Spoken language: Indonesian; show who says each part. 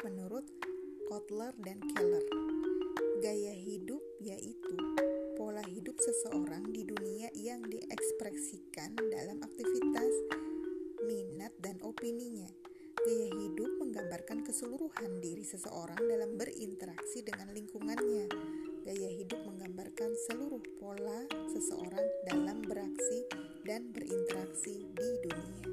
Speaker 1: menurut Kotler dan Keller. Gaya hidup yaitu pola hidup seseorang di dunia yang diekspresikan dalam aktivitas, minat, dan opininya. Gaya hidup menggambarkan keseluruhan diri seseorang dalam berinteraksi dengan lingkungannya. Gaya hidup menggambarkan seluruh pola seseorang dalam beraksi dan berinteraksi di dunia.